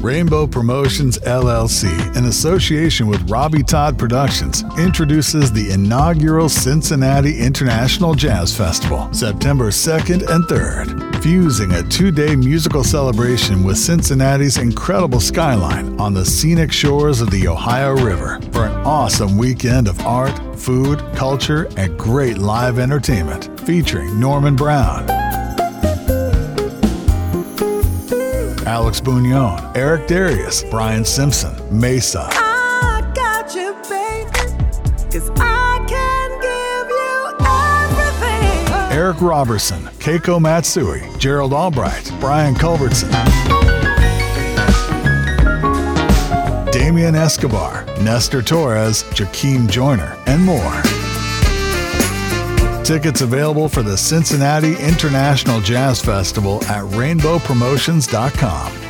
Rainbow Promotions LLC, in association with Robbie Todd Productions, introduces the inaugural Cincinnati International Jazz Festival, September 2nd and 3rd, fusing a two day musical celebration with Cincinnati's incredible skyline on the scenic shores of the Ohio River for an awesome weekend of art, food, culture, and great live entertainment featuring Norman Brown. Alex Bugnon, Eric Darius, Brian Simpson, Maysa. I got you, baby, cause I can give you everything. Eric Roberson, Keiko Matsui, Gerald Albright, Brian Culbertson. Damian Escobar, Nestor Torres, Jakiem Joyner, and more. Tickets available for the Cincinnati International Jazz Festival at rainbowpromotions.com.